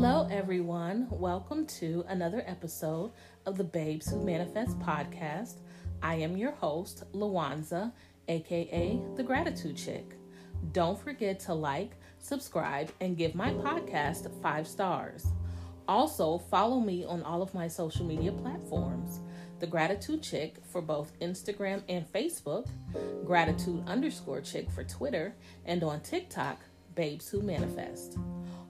Hello, everyone. Welcome to another episode of the Babes Who Manifest podcast. I am your host, Lawanza, aka the Gratitude Chick. Don't forget to like, subscribe, and give my podcast five stars. Also, follow me on all of my social media platforms The Gratitude Chick for both Instagram and Facebook, Gratitude underscore Chick for Twitter, and on TikTok, Babes Who Manifest.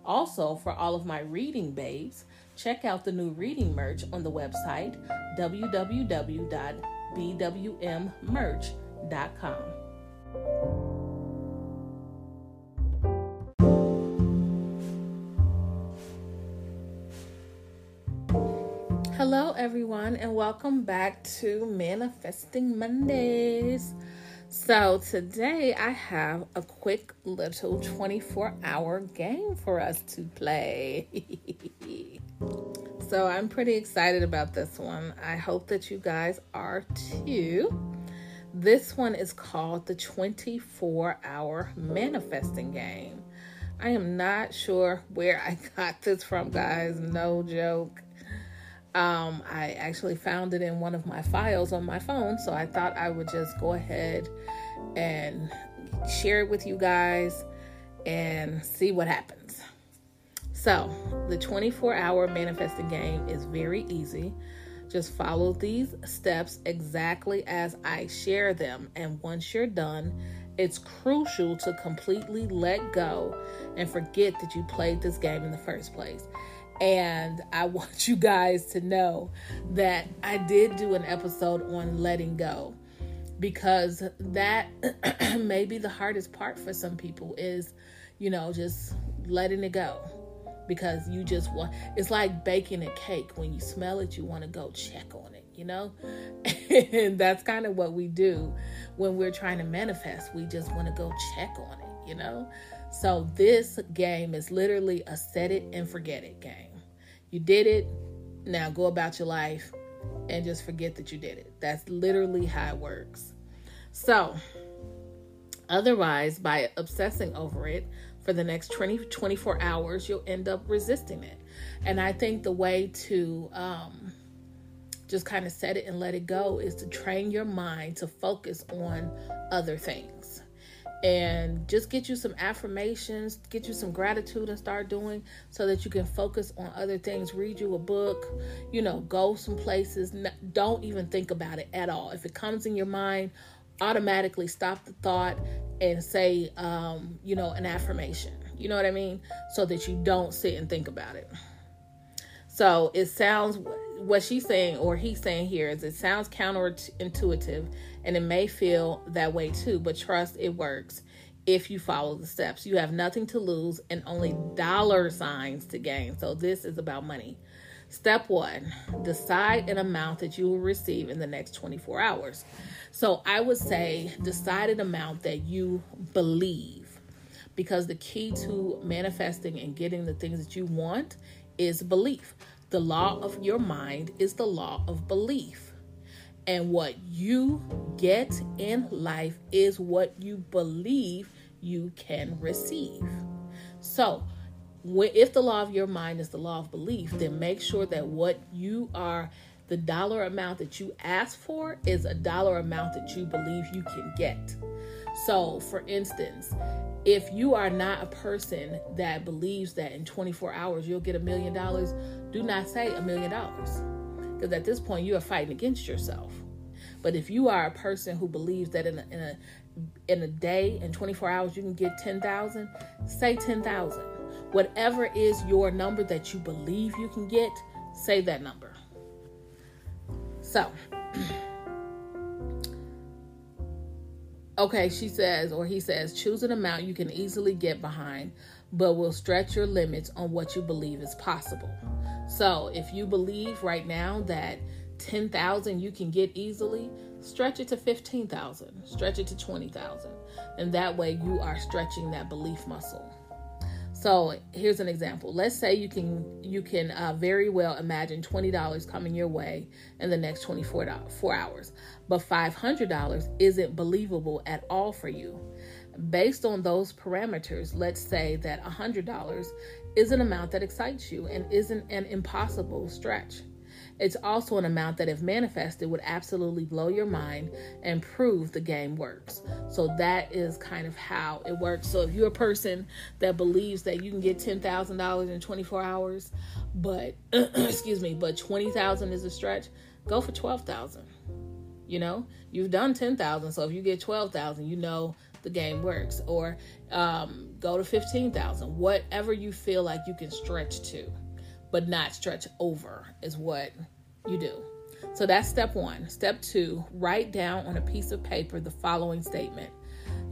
Also, for all of my reading babes, check out the new reading merch on the website www.bwmmerch.com. Hello, everyone, and welcome back to Manifesting Mondays. So, today I have a quick little 24 hour game for us to play. so, I'm pretty excited about this one. I hope that you guys are too. This one is called the 24 hour manifesting game. I am not sure where I got this from, guys. No joke. Um, I actually found it in one of my files on my phone, so I thought I would just go ahead and share it with you guys and see what happens. So, the 24 hour manifesting game is very easy. Just follow these steps exactly as I share them, and once you're done, it's crucial to completely let go and forget that you played this game in the first place. And I want you guys to know that I did do an episode on letting go because that may be the hardest part for some people is, you know, just letting it go. Because you just want, it's like baking a cake. When you smell it, you want to go check on it, you know? and that's kind of what we do when we're trying to manifest. We just want to go check on it, you know? So this game is literally a set it and forget it game. You did it. Now go about your life and just forget that you did it. That's literally how it works. So, otherwise, by obsessing over it for the next 20, 24 hours, you'll end up resisting it. And I think the way to um, just kind of set it and let it go is to train your mind to focus on other things and just get you some affirmations, get you some gratitude and start doing so that you can focus on other things. Read you a book, you know, go some places. Don't even think about it at all. If it comes in your mind, automatically stop the thought and say, um, you know, an affirmation. You know what I mean? So that you don't sit and think about it. So it sounds what she's saying or he's saying here is it sounds counterintuitive and it may feel that way too, but trust it works if you follow the steps. You have nothing to lose and only dollar signs to gain. So this is about money. Step one decide an amount that you will receive in the next 24 hours. So I would say decide an amount that you believe because the key to manifesting and getting the things that you want is belief. The law of your mind is the law of belief. And what you get in life is what you believe you can receive. So, if the law of your mind is the law of belief, then make sure that what you are, the dollar amount that you ask for, is a dollar amount that you believe you can get. So, for instance, if you are not a person that believes that in 24 hours you'll get a million dollars, do not say a million dollars. Because at this point, you are fighting against yourself. But if you are a person who believes that in a, in a, in a day, in 24 hours, you can get 10,000, say 10,000. Whatever is your number that you believe you can get, say that number. So, Okay, she says, or he says, choose an amount you can easily get behind, but will stretch your limits on what you believe is possible. So, if you believe right now that 10,000 you can get easily, stretch it to 15,000, stretch it to 20,000. And that way you are stretching that belief muscle. So here's an example. Let's say you can you can uh, very well imagine twenty dollars coming your way in the next 24 four hours, but five hundred dollars isn't believable at all for you. Based on those parameters, let's say that $100 is an amount that excites you and isn't an impossible stretch. It's also an amount that, if manifested, would absolutely blow your mind and prove the game works. So, that is kind of how it works. So, if you're a person that believes that you can get $10,000 in 24 hours, but, excuse me, but 20,000 is a stretch, go for 12,000. You know, you've done 10,000. So, if you get 12,000, you know the game works. Or um, go to 15,000. Whatever you feel like you can stretch to but not stretch over is what you do. So that's step one. Step two, write down on a piece of paper the following statement.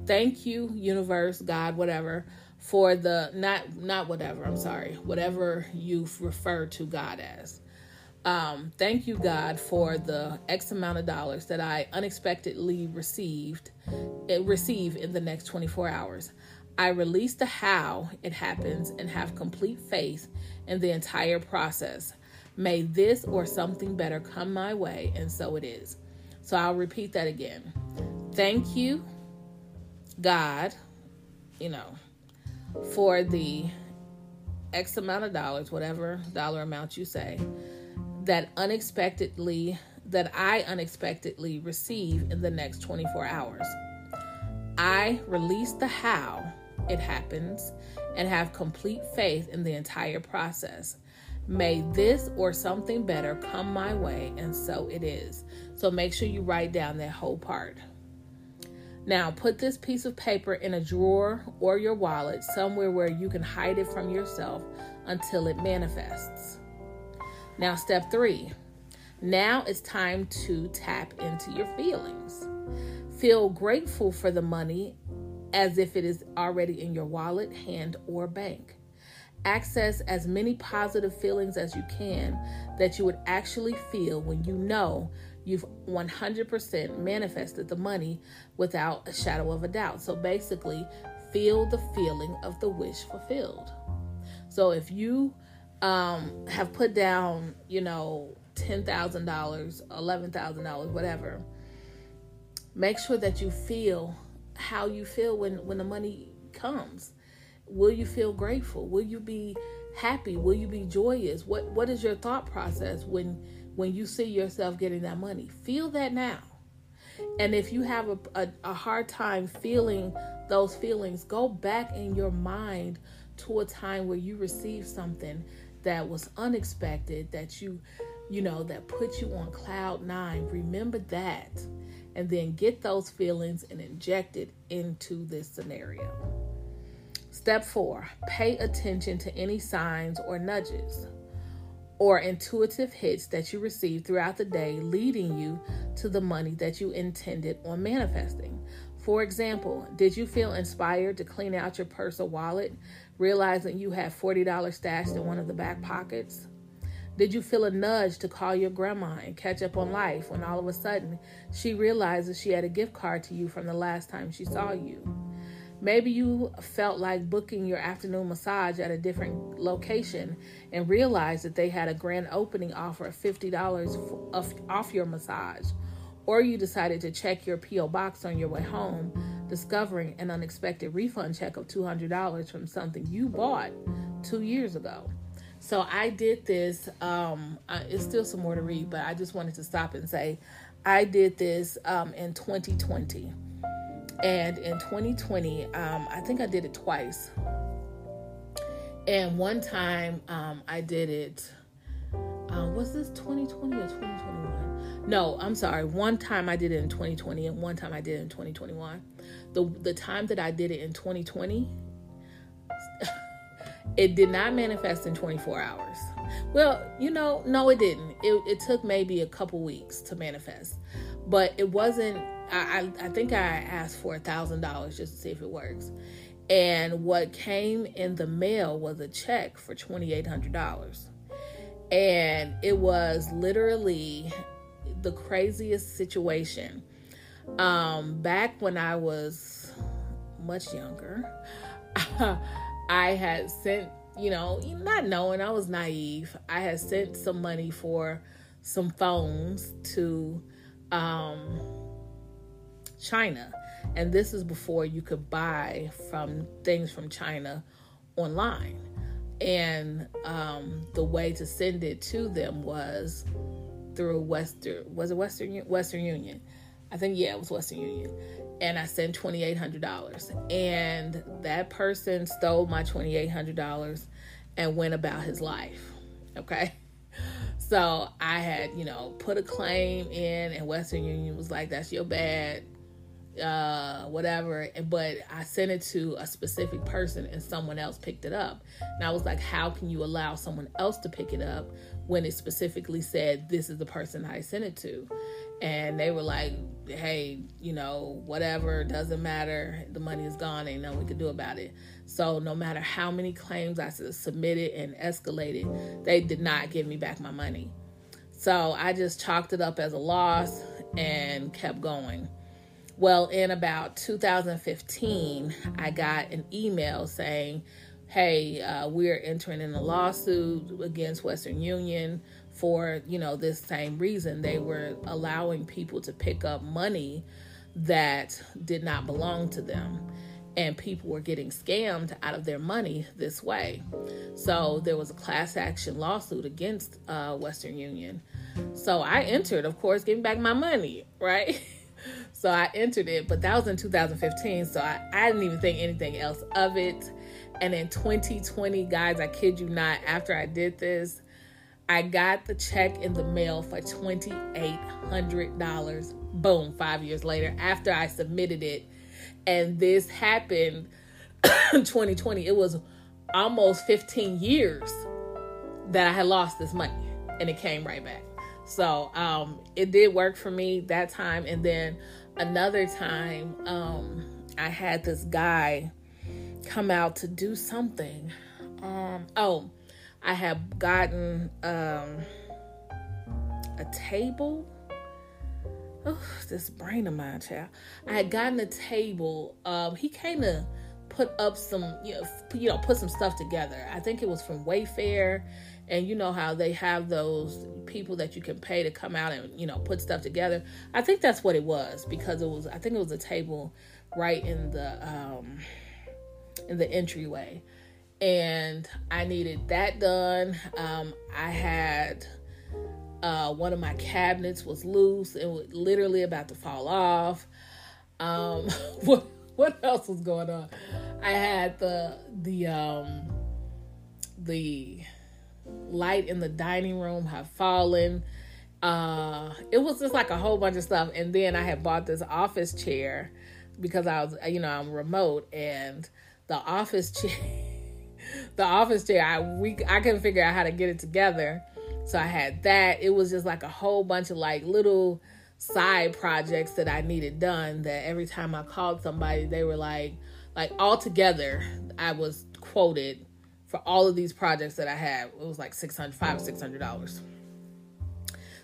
Thank you, universe, God, whatever, for the not not whatever, I'm sorry, whatever you refer to God as. Um, thank you, God, for the X amount of dollars that I unexpectedly received eh, receive in the next 24 hours. I release the how it happens and have complete faith in the entire process. May this or something better come my way, and so it is. So I'll repeat that again. Thank you, God, you know, for the X amount of dollars, whatever dollar amount you say, that unexpectedly, that I unexpectedly receive in the next 24 hours. I release the how it happens and have complete faith in the entire process. May this or something better come my way, and so it is. So make sure you write down that whole part. Now, put this piece of paper in a drawer or your wallet somewhere where you can hide it from yourself until it manifests. Now, step three. Now it's time to tap into your feelings. Feel grateful for the money as if it is already in your wallet, hand, or bank. Access as many positive feelings as you can that you would actually feel when you know you've 100% manifested the money without a shadow of a doubt. So basically, feel the feeling of the wish fulfilled. So if you um, have put down, you know, $10,000, $11,000, whatever, make sure that you feel how you feel when when the money comes. Will you feel grateful? Will you be happy? Will you be joyous? What what is your thought process when when you see yourself getting that money? Feel that now. And if you have a, a, a hard time feeling those feelings go back in your mind to a time where you received something that was unexpected that you you know that put you on cloud nine remember that and then get those feelings and inject it into this scenario. Step four, pay attention to any signs or nudges or intuitive hits that you receive throughout the day, leading you to the money that you intended on manifesting. For example, did you feel inspired to clean out your purse or wallet, realizing you had $40 stashed in one of the back pockets? Did you feel a nudge to call your grandma and catch up on life when all of a sudden she realizes she had a gift card to you from the last time she saw you? Maybe you felt like booking your afternoon massage at a different location and realized that they had a grand opening offer of $50 off your massage. Or you decided to check your P.O. box on your way home, discovering an unexpected refund check of $200 from something you bought two years ago. So I did this. Um, it's still some more to read, but I just wanted to stop and say I did this um, in 2020. And in 2020, um, I think I did it twice. And one time um, I did it, was this 2020 or 2021? No, I'm sorry. One time I did it in 2020 and one time I did it in 2021. The, the time that I did it in 2020, it did not manifest in 24 hours. Well, you know, no, it didn't. It, it took maybe a couple weeks to manifest, but it wasn't. I, I, I think I asked for a thousand dollars just to see if it works, and what came in the mail was a check for twenty eight hundred dollars, and it was literally the craziest situation. Um, back when I was much younger. I had sent, you know, not knowing, I was naive. I had sent some money for some phones to um, China. And this is before you could buy from things from China online. And um, the way to send it to them was through Western, was it Western Western Union? I think yeah, it was Western Union. And I sent twenty eight hundred dollars, and that person stole my twenty eight hundred dollars and went about his life. Okay. So I had, you know, put a claim in, and Western Union was like, "That's your bad, uh, whatever." But I sent it to a specific person, and someone else picked it up. And I was like, "How can you allow someone else to pick it up when it specifically said this is the person I sent it to?" And they were like, "Hey, you know, whatever, doesn't matter. The money is gone. Ain't nothing we could do about it." So no matter how many claims I submitted and escalated, they did not give me back my money. So I just chalked it up as a loss and kept going. Well, in about 2015, I got an email saying, "Hey, uh, we're entering in a lawsuit against Western Union for you know this same reason. They were allowing people to pick up money that did not belong to them." and people were getting scammed out of their money this way. So there was a class action lawsuit against uh, Western Union. So I entered, of course, getting back my money, right? so I entered it, but that was in 2015. So I, I didn't even think anything else of it. And in 2020, guys, I kid you not, after I did this, I got the check in the mail for $2,800. Boom, five years later, after I submitted it and this happened 2020 it was almost 15 years that i had lost this money and it came right back so um, it did work for me that time and then another time um, i had this guy come out to do something um, oh i have gotten um, a table oh, this brain of mine, child. I had gotten a table. Um, he kind of put up some, you know, you know, put some stuff together. I think it was from Wayfair, and you know how they have those people that you can pay to come out and you know put stuff together. I think that's what it was because it was. I think it was a table right in the um, in the entryway, and I needed that done. Um, I had uh, one of my cabinets was loose and was literally about to fall off. Um, what what else was going on? I had the the um, the light in the dining room have fallen. Uh, it was just like a whole bunch of stuff, and then I had bought this office chair because I was, you know, I'm remote, and the office chair, the office chair, I we I couldn't figure out how to get it together so I had that. It was just like a whole bunch of like little side projects that I needed done that every time I called somebody, they were like, like all together, I was quoted for all of these projects that I had. It was like 600, five, $600.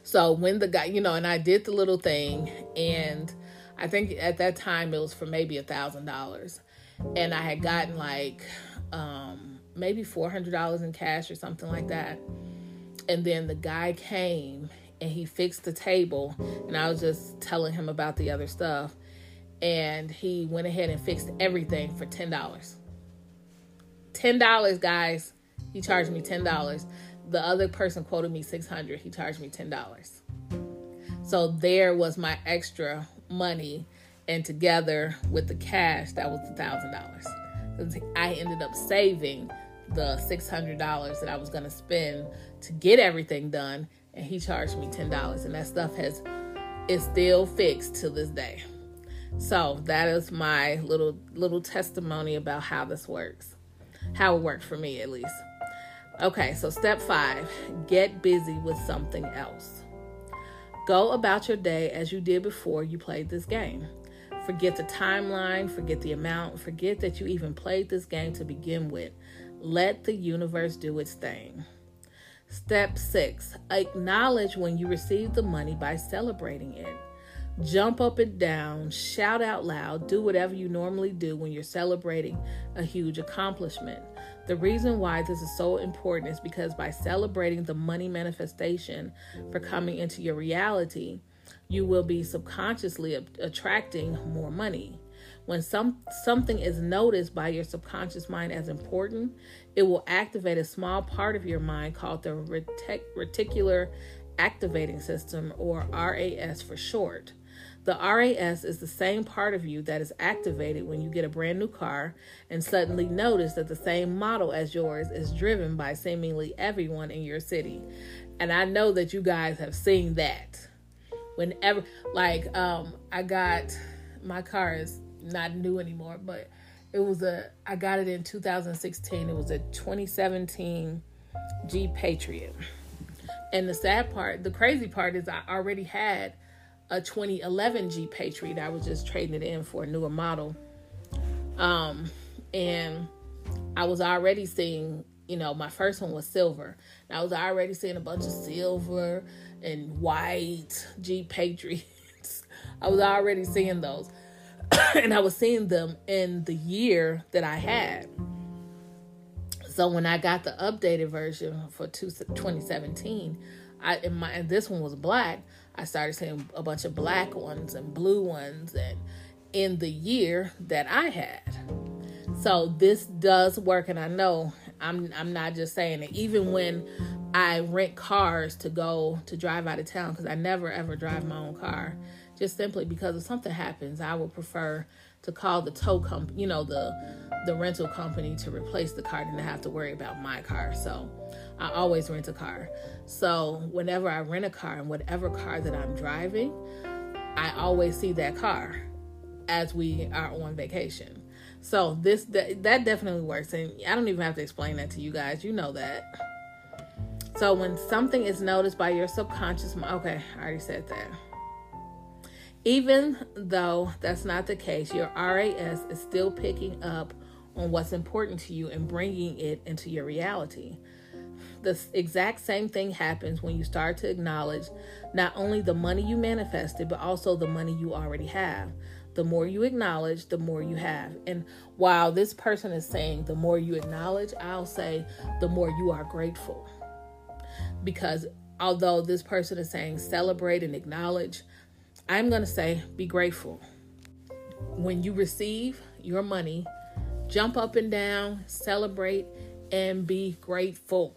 So when the guy, you know, and I did the little thing and I think at that time it was for maybe a thousand dollars. And I had gotten like, um, maybe $400 in cash or something like that and then the guy came and he fixed the table and I was just telling him about the other stuff and he went ahead and fixed everything for $10. $10 guys. He charged me $10. The other person quoted me 600. He charged me $10. So there was my extra money and together with the cash that was the $1000. I ended up saving the $600 that I was going to spend to get everything done and he charged me $10 and that stuff has is still fixed to this day. So, that is my little little testimony about how this works. How it worked for me at least. Okay, so step 5, get busy with something else. Go about your day as you did before you played this game. Forget the timeline, forget the amount, forget that you even played this game to begin with. Let the universe do its thing. Step six, acknowledge when you receive the money by celebrating it. Jump up and down, shout out loud, do whatever you normally do when you're celebrating a huge accomplishment. The reason why this is so important is because by celebrating the money manifestation for coming into your reality, you will be subconsciously attracting more money. When some something is noticed by your subconscious mind as important, it will activate a small part of your mind called the retic- reticular activating system or RAS for short. The RAS is the same part of you that is activated when you get a brand new car and suddenly notice that the same model as yours is driven by seemingly everyone in your city. And I know that you guys have seen that. Whenever, like, um, I got my car is not new anymore, but it was a, I got it in 2016. It was a 2017 Jeep Patriot. And the sad part, the crazy part is I already had a 2011 Jeep Patriot. I was just trading it in for a newer model. Um, and I was already seeing, you know, my first one was silver. And I was already seeing a bunch of silver and white Jeep Patriots. I was already seeing those. and I was seeing them in the year that I had. So when I got the updated version for 2017, I in my and this one was black. I started seeing a bunch of black ones and blue ones and in the year that I had. So this does work and I know I'm I'm not just saying it. Even when I rent cars to go to drive out of town cuz I never ever drive my own car just simply because if something happens, I would prefer to call the tow company, you know, the the rental company to replace the car than to have to worry about my car. So I always rent a car. So whenever I rent a car and whatever car that I'm driving, I always see that car as we are on vacation. So this that, that definitely works and I don't even have to explain that to you guys. You know that. So when something is noticed by your subconscious mind, okay, I already said that. Even though that's not the case, your RAS is still picking up on what's important to you and bringing it into your reality. The exact same thing happens when you start to acknowledge not only the money you manifested, but also the money you already have. The more you acknowledge, the more you have. And while this person is saying the more you acknowledge, I'll say the more you are grateful. Because although this person is saying celebrate and acknowledge, I'm going to say be grateful. When you receive your money, jump up and down, celebrate, and be grateful.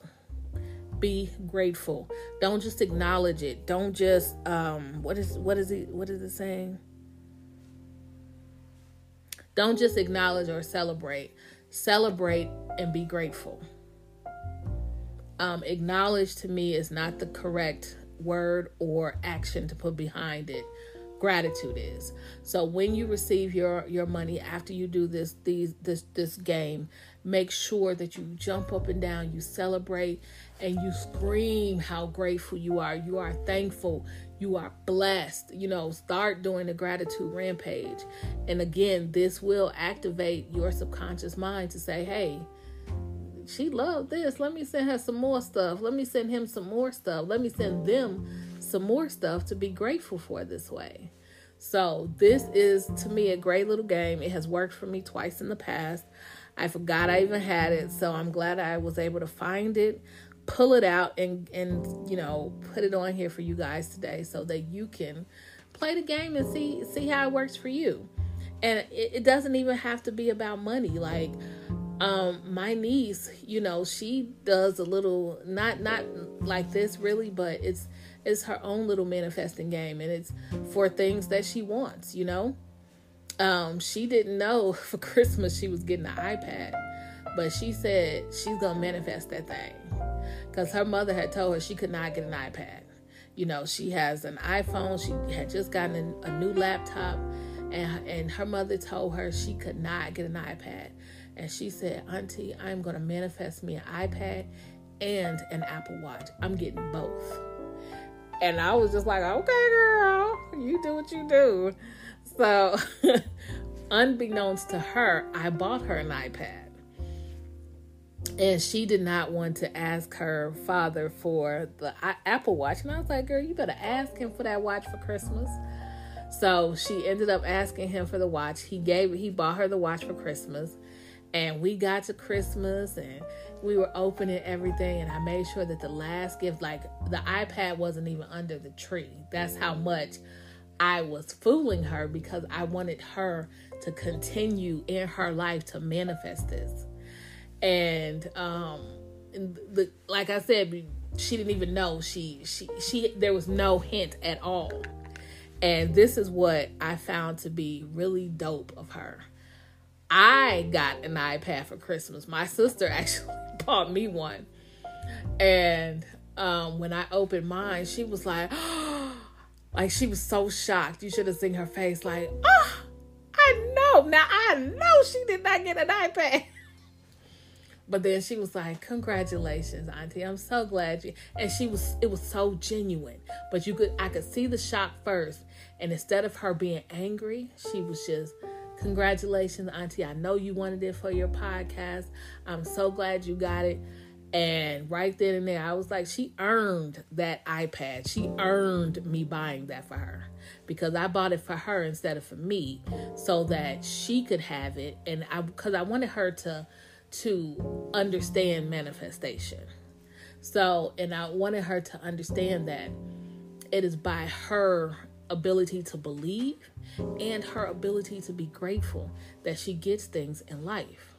Be grateful. Don't just acknowledge it. Don't just um what is what is it what is it saying? Don't just acknowledge or celebrate. Celebrate and be grateful. Um, acknowledge to me is not the correct word or action to put behind it gratitude is so when you receive your your money after you do this these this this game make sure that you jump up and down you celebrate and you scream how grateful you are you are thankful you are blessed you know start doing the gratitude rampage and again this will activate your subconscious mind to say hey she loved this. Let me send her some more stuff. Let me send him some more stuff. Let me send them some more stuff to be grateful for this way. So, this is to me a great little game. It has worked for me twice in the past. I forgot I even had it, so I'm glad I was able to find it, pull it out and and you know, put it on here for you guys today so that you can play the game and see see how it works for you. And it, it doesn't even have to be about money. Like um my niece you know she does a little not not like this really but it's it's her own little manifesting game and it's for things that she wants you know um she didn't know for christmas she was getting an ipad but she said she's gonna manifest that thing because her mother had told her she could not get an ipad you know she has an iphone she had just gotten a, new laptop and and her mother told her she could not get an ipad and she said, Auntie, I'm to manifest me an iPad and an Apple Watch. I'm getting both. And I was just like, okay, girl, you do what you do. So, unbeknownst to her, I bought her an iPad. And she did not want to ask her father for the Apple Watch. And I was like, girl, you better ask him for that watch for Christmas. So she ended up asking him for the watch. He gave he bought her the watch for Christmas. And we got to Christmas and we were opening everything. And I made sure that the last gift, like the iPad, wasn't even under the tree. That's how much I was fooling her because I wanted her to continue in her life to manifest this. And um and the, like I said, she didn't even know she she she there was no hint at all. And this is what I found to be really dope of her. I got an iPad for Christmas. My sister actually bought me one. And um, when I opened mine, she was like, oh, like she was so shocked. You should have seen her face, like, oh, I know. Now I know she did not get an iPad. But then she was like, "Congratulations, Auntie! I'm so glad you." And she was, it was so genuine. But you could, I could see the shock first, and instead of her being angry, she was just, "Congratulations, Auntie! I know you wanted it for your podcast. I'm so glad you got it." And right then and there, I was like, she earned that iPad. She earned me buying that for her because I bought it for her instead of for me so that she could have it. And I, because I wanted her to, to understand manifestation. So, and I wanted her to understand that it is by her ability to believe and her ability to be grateful that she gets things in life.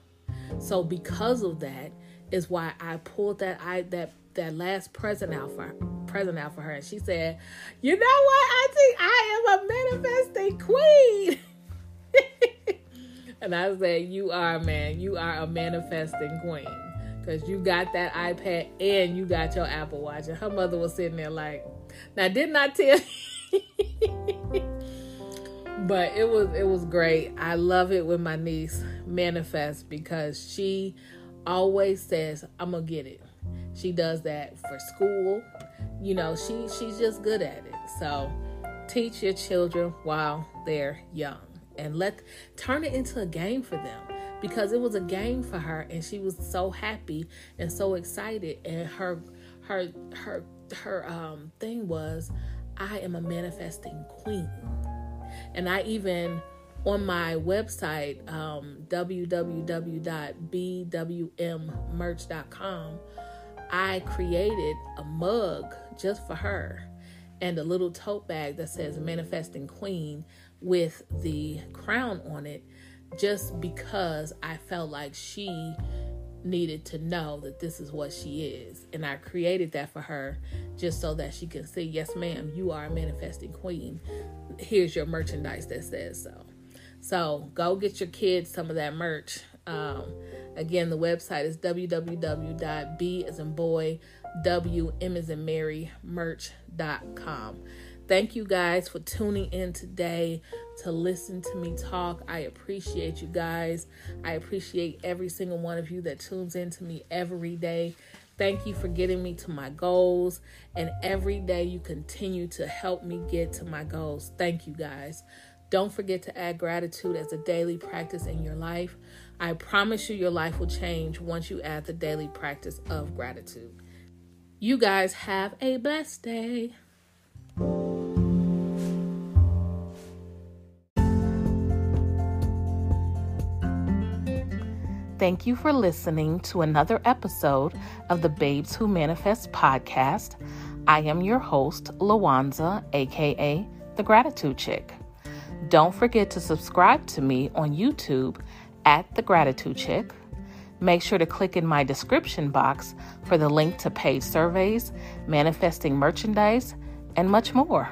So, because of that, is why I pulled that I that that last present out for present out for her, and she said, "You know what, Auntie? I am a manifesting queen." and I said, "You are, man. You are a manifesting queen." Cause you got that iPad and you got your Apple Watch, and her mother was sitting there like, "Now, didn't I tell?" but it was it was great. I love it when my niece manifests because she always says, I'm gonna get it. She does that for school. You know, she she's just good at it. So teach your children while they're young and let turn it into a game for them because it was a game for her and she was so happy and so excited and her her her her um thing was I am a manifesting queen. And I even on my website, um, www.bwmmerch.com, I created a mug just for her and a little tote bag that says Manifesting Queen with the crown on it, just because I felt like she needed to know that this is what she is. And I created that for her just so that she can say, Yes, ma'am, you are a manifesting queen. Here's your merchandise that says so. So go get your kids some of that merch. Um, again, the website is www.b as in boy, w m as in Mary merch.com. Thank you guys for tuning in today to listen to me talk. I appreciate you guys. I appreciate every single one of you that tunes in to me every day. Thank you for getting me to my goals. And every day you continue to help me get to my goals. Thank you guys. Don't forget to add gratitude as a daily practice in your life. I promise you, your life will change once you add the daily practice of gratitude. You guys have a blessed day. Thank you for listening to another episode of the Babes Who Manifest podcast. I am your host, Lawanza, aka the Gratitude Chick. Don't forget to subscribe to me on YouTube at The Gratitude Chick. Make sure to click in my description box for the link to paid surveys, manifesting merchandise, and much more.